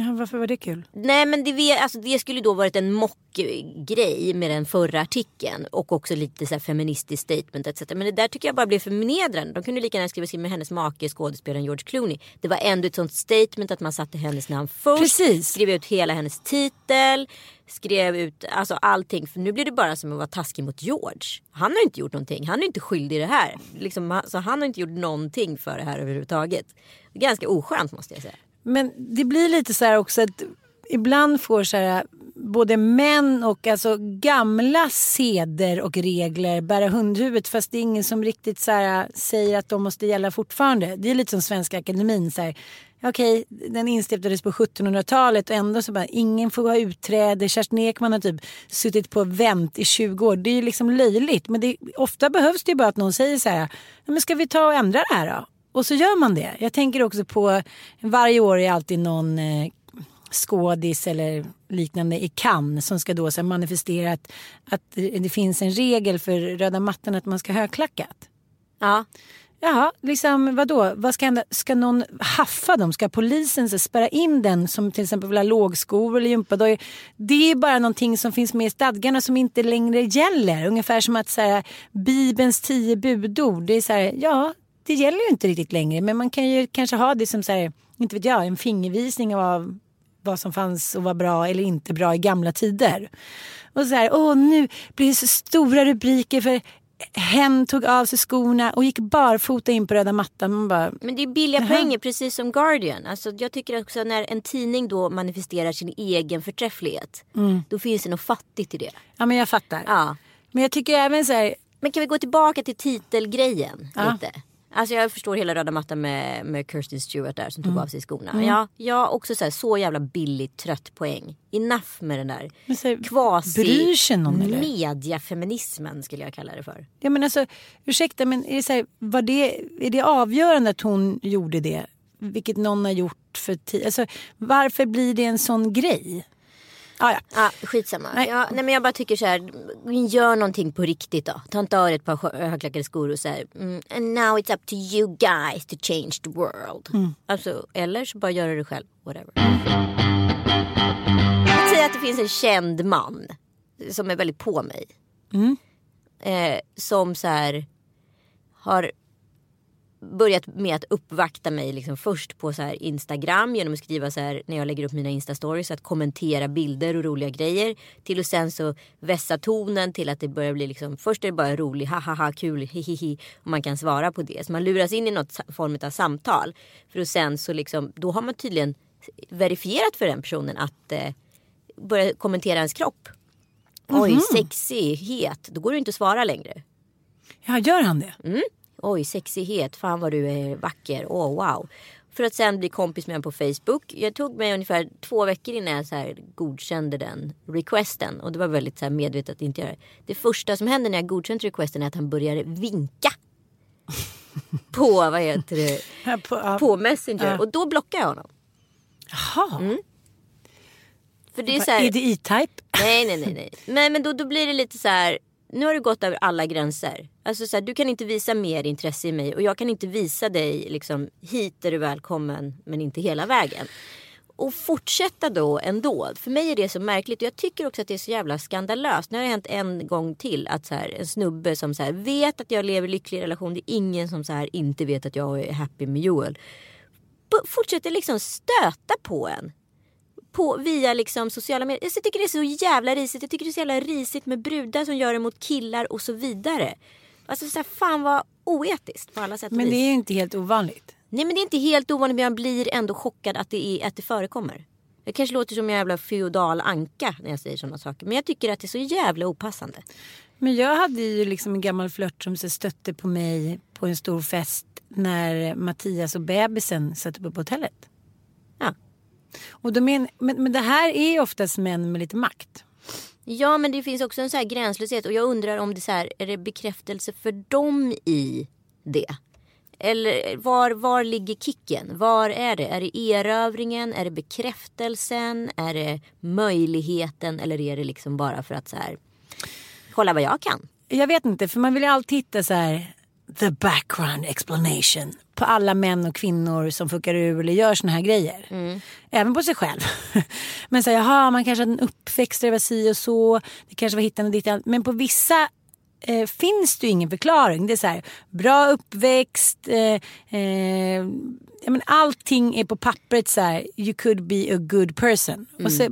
Ja, varför var det kul? Nej men det, alltså, det skulle då varit en mockgrej med den förra artikeln. Och också lite så här feministiskt statement etc. Men det där tycker jag bara blev för förnedrande. De kunde lika gärna skriva skriva med hennes make, skådespelaren George Clooney. Det var ändå ett sånt statement att man satte hennes namn först. Precis. Skrev ut hela hennes titel. Skrev ut alltså allting. För nu blir det bara som att vara taskig mot George. Han har inte gjort någonting. Han är inte skyldig i det här. Liksom, så han har inte gjort någonting för det här överhuvudtaget. Ganska oskönt måste jag säga. Men det blir lite så här också att ibland får så här både män och alltså gamla seder och regler bära hundhuvudet fast det är ingen som riktigt så här säger att de måste gälla fortfarande. Det är lite som Svenska Akademin. Så här, Okej, den instiftades på 1700-talet och ändå så bara ingen får ha utträde. Kerstin Ekman har typ suttit på vänt i 20 år. Det är ju liksom löjligt. Men det, ofta behövs det ju bara att någon säger så här, men ska vi ta och ändra det här då? Och så gör man det. Jag tänker också på, varje år är alltid någon eh, skådis eller liknande i Cannes som ska då så manifestera att, att det finns en regel för röda mattan att man ska ha högklackat. Ja. Jaha, liksom vadå? Vad ska hända? Ska någon haffa dem? Ska polisen så spärra in den som till exempel vill ha lågskor eller gympadojor? Det är bara någonting som finns med i stadgarna som inte längre gäller. Ungefär som att så här, Bibelns tio budord. Det är så här, ja, det gäller ju inte riktigt längre. Men man kan ju kanske ha det som så här, inte vet jag, en fingervisning av vad som fanns och var bra eller inte bra i gamla tider. Och så här, åh nu blir det så stora rubriker för hen tog av sig skorna och gick barfota in på röda mattan. Man bara, Men det är billiga poänger precis som Guardian. Alltså, jag tycker också när en tidning då manifesterar sin egen förträfflighet. Då finns det något fattigt i det. ja men jag fattar. Ja. Men jag tycker även så här, Men kan vi gå tillbaka till titelgrejen Ja. lite? Alltså jag förstår hela röda mattan med, med Kirsten Stewart där som tog Mm. av sig skorna. Ja, jag också så, här, så jävla billigt trött poäng. Enough med den där Men så här, kvasi bryr sig någon, eller? mediafeminismen skulle jag kalla det för. ja men alltså ursäkta men är det, så här, var det, är det avgörande att hon gjorde det? Vilket någon har gjort för tid. Alltså, varför blir det en sån grej? Ah, ja. Ja, skitsamma. Nej. Ja, nej men jag bara tycker så här, gör någonting på riktigt då. Ta inte av ett par högklackade skor och så här, mm, and now it's up to you guys to change the world. Mm. Alltså, eller så bara gör det själv, whatever. Jag säger att det finns en känd man som är väldigt på mig. Mm. Eh, som så här har börjat med att uppvakta mig liksom först på så här Instagram genom att skriva så här när jag lägger upp mina Insta-stories att kommentera bilder och roliga grejer till och sen så vässa tonen till att det börjar bli liksom först är det bara rolig ha ha ha kul hihihi och man kan svara på det så man luras in i något form av samtal för att sen så liksom då har man tydligen verifierat för den personen att eh, börja kommentera ens kropp. Oj, sexighet. Då går det inte att svara längre. ja, gör han det? Oj, sexighet. Fan vad du är vacker. Åh, wow. För att sen bli kompis med honom på Facebook. Jag tog mig ungefär två veckor innan jag så här godkände den requesten. Och det var väldigt så här medvetet att inte göra det. Det första som händer när jag godkänt requesten är att han börjar vinka. på, vad heter det, på, ja. på Messenger. Ja. Och då blockar jag honom. Jaha. För det är så här, Är det E-Type? Nej, nej, nej. nej. Men, men då, då blir det lite så här. Nu har du gått över alla gränser. Alltså så här, du kan inte visa mer intresse i mig och jag kan inte visa dig liksom hit är du välkommen men inte hela vägen. Och fortsätta då ändå. För mig är det så märkligt och jag tycker också att det är så jävla skandalöst. Nu har det hänt en gång till att så här, en snubbe som så här, vet att jag lever i lycklig relation. Det är ingen som så här, inte vet att jag är happy med Joel. B- Fortsätter liksom stöta på en på, via liksom sociala medier. Alltså, jag tycker det är så jävla risigt. Jag tycker det är så jävla risigt med brudar som gör det mot killar och så vidare. Alltså så här, fan vad oetiskt på alla sätt och Men vis. det är ju inte helt ovanligt. Nej men det är inte helt ovanligt men jag blir ändå chockad att det, är, att det förekommer. Jag kanske låter som en jävla feodal anka när jag säger sådana saker. Men jag tycker att det är så jävla opassande. Men jag hade ju liksom en gammal flört som stötte på mig på en stor fest när Mattias och bebisen satt uppe på hotellet. Ja. Och då men, men, men det här är oftast män med lite makt. Ja men det finns också en så här gränslöshet och jag undrar om det så här, är det bekräftelse för dem i det? Eller var, var ligger kicken? Var är det? Är det erövringen? Är det bekräftelsen? Är det möjligheten? Eller är det liksom bara för att så här, kolla vad jag kan? Jag vet inte, för man vill ju alltid hitta så här the background explanation på alla män och kvinnor som fuckar ur eller gör såna här grejer. Mm. Även på sig själv. Men så här, jaha, man kanske hade en uppväxt där det var si och så. Det kanske var hittan och ditt. Men på vissa eh, finns det ju ingen förklaring. Det är så här, bra uppväxt. Eh, eh, ja, men allting är på pappret så här, you could be a good person. Mm. Och så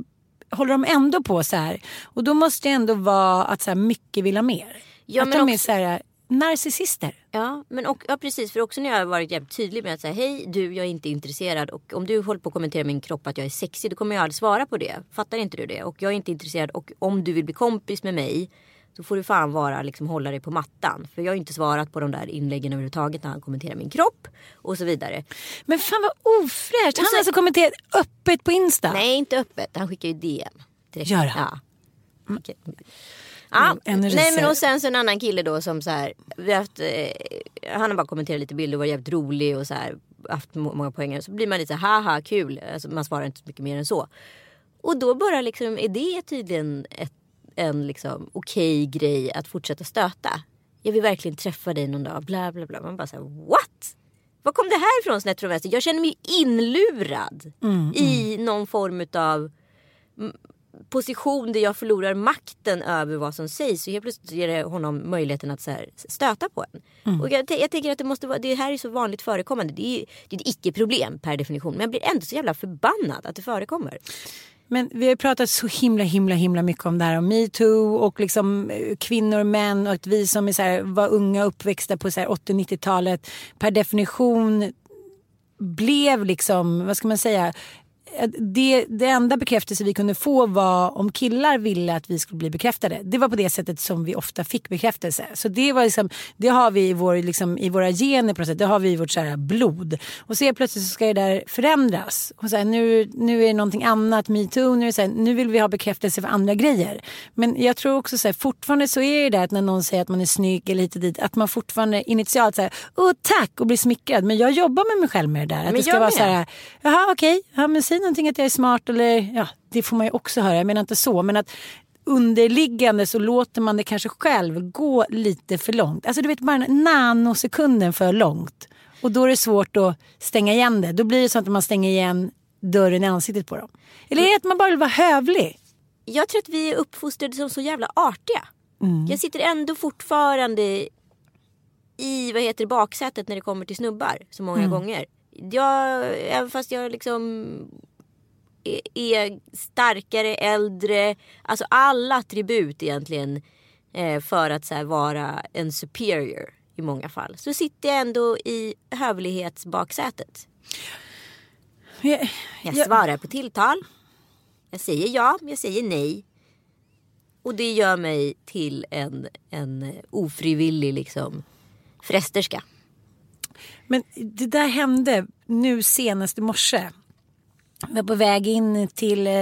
håller de ändå på så här. Och då måste det ändå vara att så här, mycket vill ha mer. Ja, att de är också- så här, narcissister. Ja, men och, ja, precis. För också när jag har varit jävligt tydlig med att säga hej du, jag är inte intresserad. Och om du håller på att kommentera min kropp att jag är sexig, då kommer jag aldrig svara på det. Fattar inte du det? Och jag är inte intresserad. Och om du vill bli kompis med mig, då får du fan vara liksom hålla dig på mattan. För jag har inte svarat på de där inläggen överhuvudtaget när han kommenterar min kropp och så vidare. Men fan vad ofräscht. Han har alltså kommenterat öppet på Insta. Nej, inte öppet. Han skickar ju DM. direkt. Gör han? Ja. Okej. Ja, Mm, ännu nej men och sen så en annan kille då som så här, vi har haft, eh, han har bara kommenterat lite bilder och varit jävligt rolig och så här, haft må- många poänger. Så blir man lite så här, haha kul, alltså, man svarar inte så mycket mer än så. Och då bara liksom, är det tydligen ett, en liksom okej grej att fortsätta stöta. Jag vill verkligen träffa dig någon dag, bla bla bla. Man bara såhär, what? Var kom det här ifrån snett från vänster? Jag känner mig inlurad i någon form utav position där jag förlorar makten över vad som sägs. Så helt plötsligt ger det honom möjligheten att så här, stöta på en. Och jag, jag tänker att det måste vara, det här är så vanligt förekommande. Det är, det är ett icke-problem per definition. Men jag blir ändå så jävla förbannad att det förekommer. Men vi har pratat så himla himla himla mycket om det här om metoo och liksom eh, kvinnor och män och att vi som är så här, var unga uppväxta på så här 80-90-talet per definition blev liksom, vad ska man säga, det, det enda bekräftelse vi kunde få var om killar ville att vi skulle bli bekräftade. Det var på det sättet som vi ofta fick bekräftelse. Så det, var liksom, det har vi i, vår, liksom, i våra gener på. Det har vi i vårt så blod. Och så plötsligt så ska det där förändras. Och så här, nu, nu är det någonting annat, metoo, nu, är det så här, nu vill vi ha bekräftelse för andra grejer. Men jag tror också så här, fortfarande så är det där att när någon säger att man är snygg eller hit och dit, att man fortfarande initialt säger åh tack och blir smickrad. Men jag jobbar med mig själv med det där. Att Men det ska vara med. så här, jaha okej, ja, men säg någonting att jag är smart eller ja, det får man ju också höra. Jag menar inte så, men att underliggande så låter man det kanske själv gå lite för långt. Alltså du vet bara en nanosekunden för långt. Och då är det svårt att stänga igen det. Då blir det så att man stänger igen dörren i ansiktet på dem. Eller är det att man bara vill vara hövlig? Jag tror att vi är uppfostrade som så jävla artiga. Jag sitter ändå fortfarande i vad heter baksätet när det kommer till snubbar så många gånger. Jag, även fast jag liksom är, är starkare, äldre, alltså alla attribut egentligen eh, för att så vara en superior i många fall. Så sitter jag ändå i hövlighetsbaksätet. Jag, Jag jag- svarar på tilltal. Jag säger ja, jag säger nej. Och det gör mig till en, en ofrivillig liksom frästerska. Men det där hände nu senast i morse. Jag var på väg in till, eh,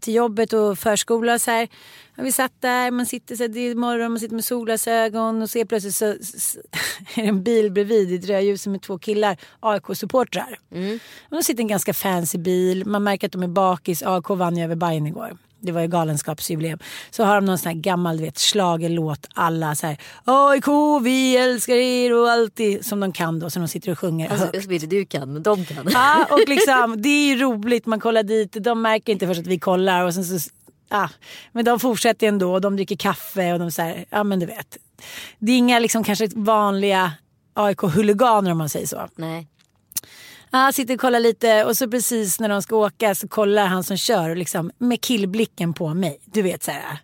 till jobbet och förskola. Så här. Vi satt där, man sitter så här, det är morgon, man sitter med solglasögon och ser plötsligt så så- är det en bil bredvid i ett rödljus med två killar, AIK-supportrar. Mm. De sitter i en ganska fancy bil, man märker att de är bakis. AIK vann ju över Bayern igår. Det var ju galenskapsjubileum. Så har de någon sån här gammal du vet, schlagerlåt. Alla så här AIK vi älskar er och alltid som de kan då. Som de sitter och sjunger högt. Alltså, vet inte du kan, men de kan. Ja, och liksom, det är ju roligt. Man kollar dit. De märker inte först att vi kollar. Och sen så, ja. Men de fortsätter ändå. Och de dricker kaffe. Och de så här, ja men du vet. Det är inga liksom kanske vanliga AIK-huliganer om man säger så. Nej. Ja, sitter och kollar lite och så precis när de ska åka så kollar han som kör liksom, med killblicken på mig. Du vet så här.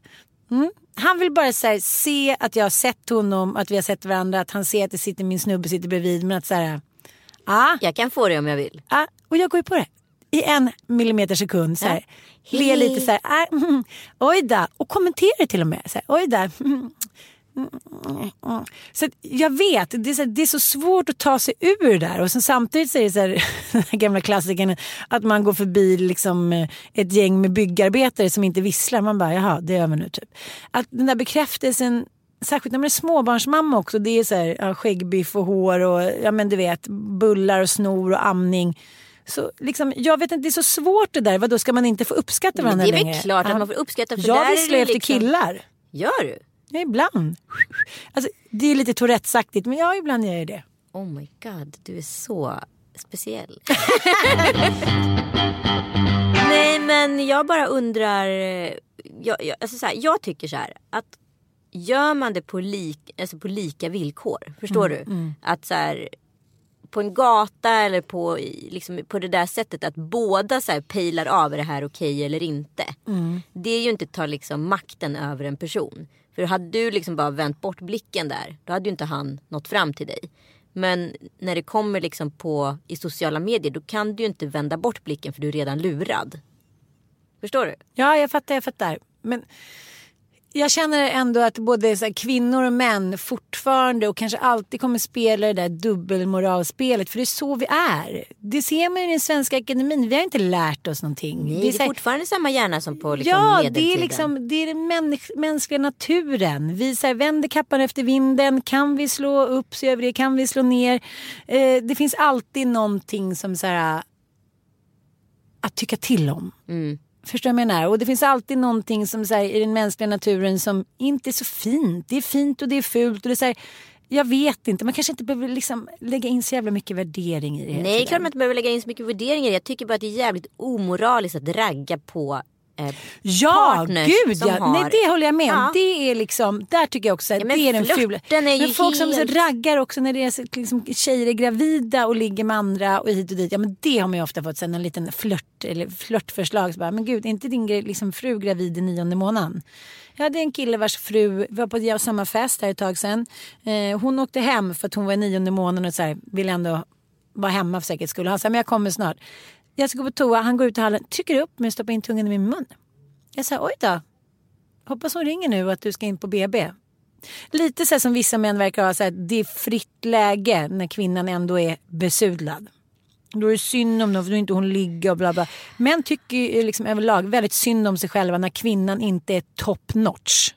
Mm. Han vill bara så här, se att jag har sett honom, att vi har sett varandra, att han ser att det sitter min snubbe sitter bredvid. Men att så här, ja, Jag kan få det om jag vill. Ja, och jag går ju på det. I en millimeter sekund. Så här, Ja. Ler lite så här. Ah, mm, oj då. Och kommenterar till och med. Så här, oj då. Mm. Så jag vet, det är, så, det är så svårt att ta sig ur det där. Och sen samtidigt så är det så här, den här gamla klassikern att man går förbi liksom eh, ett gäng med byggarbetare som inte visslar. Man bara, jaha, det är över nu typ. Att den där bekräftelsen Särskilt när man är småbarnsmamma också. Det är så här, ja, skäggbiff och hår och ja men du vet bullar och snor och amning. Så liksom, jag vet inte, det är så svårt det där. Vadå, ska man inte få uppskatta varandra längre? Det är längre? väl klart att man får uppskatta. För jag visslar är efter liksom... killar. Gör du? Ja, ibland. Alltså, det är lite Tourettesaktigt men ja, ibland gör jag det. Oh my god, du är så speciell. Nej men jag bara undrar. Jag, jag, alltså så här, jag tycker så här att gör man det på, lik, alltså på lika villkor. Förstår Mm, du? Att så här, på en gata eller på, liksom, på det där sättet att båda så här, pejlar av är det här okej okay eller inte. Mm. Det är ju inte att ta liksom, makten över en person. För hade du liksom bara vänt bort blicken där då hade ju inte han nått fram till dig. Men när det kommer liksom på i sociala medier då kan du ju inte vända bort blicken för du är redan lurad. Förstår du? Ja, jag fattar, jag fattar. Men jag känner ändå att både så kvinnor och män fortfarande och kanske alltid kommer spela det där dubbelmoralspelet. För det är så vi är. Det ser man i den svenska akademin. Vi har inte lärt oss någonting. Nej, det är, det är här, fortfarande samma hjärna som på liksom, Ja, medeltiden. det är, liksom, det är den mäns mänskliga naturen. Vi så här, vänder kappan efter vinden. Kan vi slå upp så gör vi det. Kan vi slå ner. Eh, det finns alltid någonting som så här, att tycka till om. Mm. Förstår du vad jag menar? Och det finns alltid någonting som så här, i den mänskliga naturen som inte är så fint. Det är fint och det är fult. Och det är så här, jag vet inte, man kanske inte behöver liksom lägga in så jävla mycket värdering i det. Nej, tiden. klart man inte behöver lägga in så mycket värderingar. Jag tycker bara att det är jävligt omoraliskt att ragga på eh, Ja, gud som ja. har- Nej, det håller jag med om. Ja. Det är liksom, där tycker jag också att Ja, det är den fula. är men folk som helt- raggar också när så, liksom, tjejer är gravida och ligger med andra och hit och dit. Ja men det har man ju ofta fått sen en liten flört eller flörtförslag. Så bara, men gud, är inte din liksom, fru gravid i nionde månaden? Jag hade en kille vars fru vi var på samma fest här ett tag sedan. Eh, hon åkte hem för att hon var i nionde månaden och så här, ville ändå vara hemma för säkerhets skull. Han sa, men jag kommer snart. Jag ska gå på toa, han går ut i hallen, trycker upp mig och stoppar in tungan i min mun. Jag sa oj då. Hoppas hon ringer nu och att du ska in på BB. Lite så här som vissa män verkar ha, så här, det är fritt läge när kvinnan ändå är besudlad. Då är det synd om dem för då är inte hon ligga och bla bla. Män tycker ju liksom överlag väldigt synd om sig själva när kvinnan inte är top notch.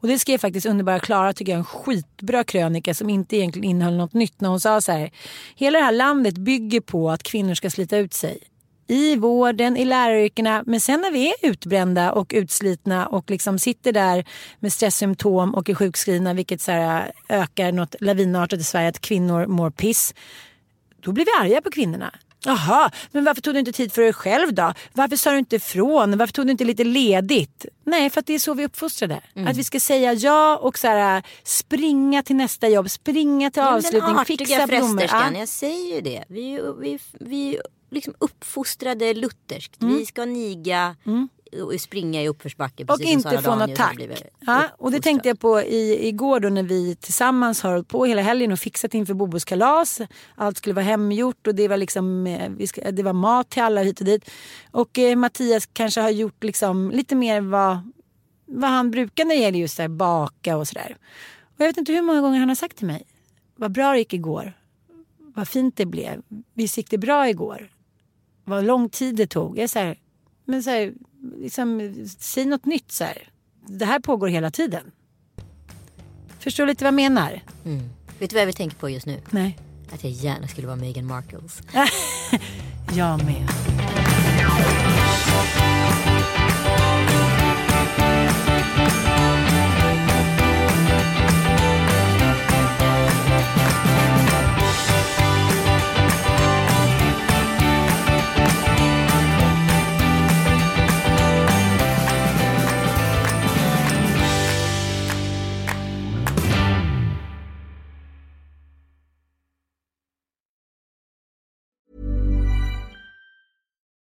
Och det skrev faktiskt underbara Klara tycker jag en skitbra krönika som inte egentligen innehöll något nytt när hon sa så här. Hela det här landet bygger på att kvinnor ska slita ut sig. I vården, i läraryrkena. Men sen när vi är utbrända och utslitna och liksom sitter där med stresssymptom och är sjukskrivna vilket så här eh, ökar något lavinartat i Sverige att kvinnor mår piss. Då blir vi arga på kvinnorna. Jaha, men varför tog du inte tid för dig själv då? Varför sa du inte ifrån? Varför tog du inte lite ledigt? Nej, för att det är så vi är uppfostrade. Att vi ska säga ja och så här, springa till nästa jobb, springa till Ja, avslutning, Den fixa blommor. Ja. jag säger ju det. Vi, vi, vi liksom uppfostrade lutherskt. Vi ska niga och springa i uppförsbacke. Och inte få något tack. blivit Ja, och det tänkte jag på i, igår då när vi tillsammans har hållit på hela helgen och fixat inför Bobos kalas. Allt skulle vara hemgjort och det var, liksom, eh, ska, det var mat till alla hit och dit. Och eh, Mattias kanske har gjort liksom lite mer vad, vad han brukar när det gäller just så här, baka och sådär. Och jag vet inte hur många gånger han har sagt till mig. Vad bra det gick igår. Vad fint det blev. Visst gick det bra igår. Vad lång tid det tog. Jag är så här, men så här, liksom, säg något nytt så här. Det här pågår hela tiden. Förstår lite vad jag menar? Vet du vad jag vill tänka på just nu? Nej. Att jag gärna skulle vara Meghan Markles. Jag med.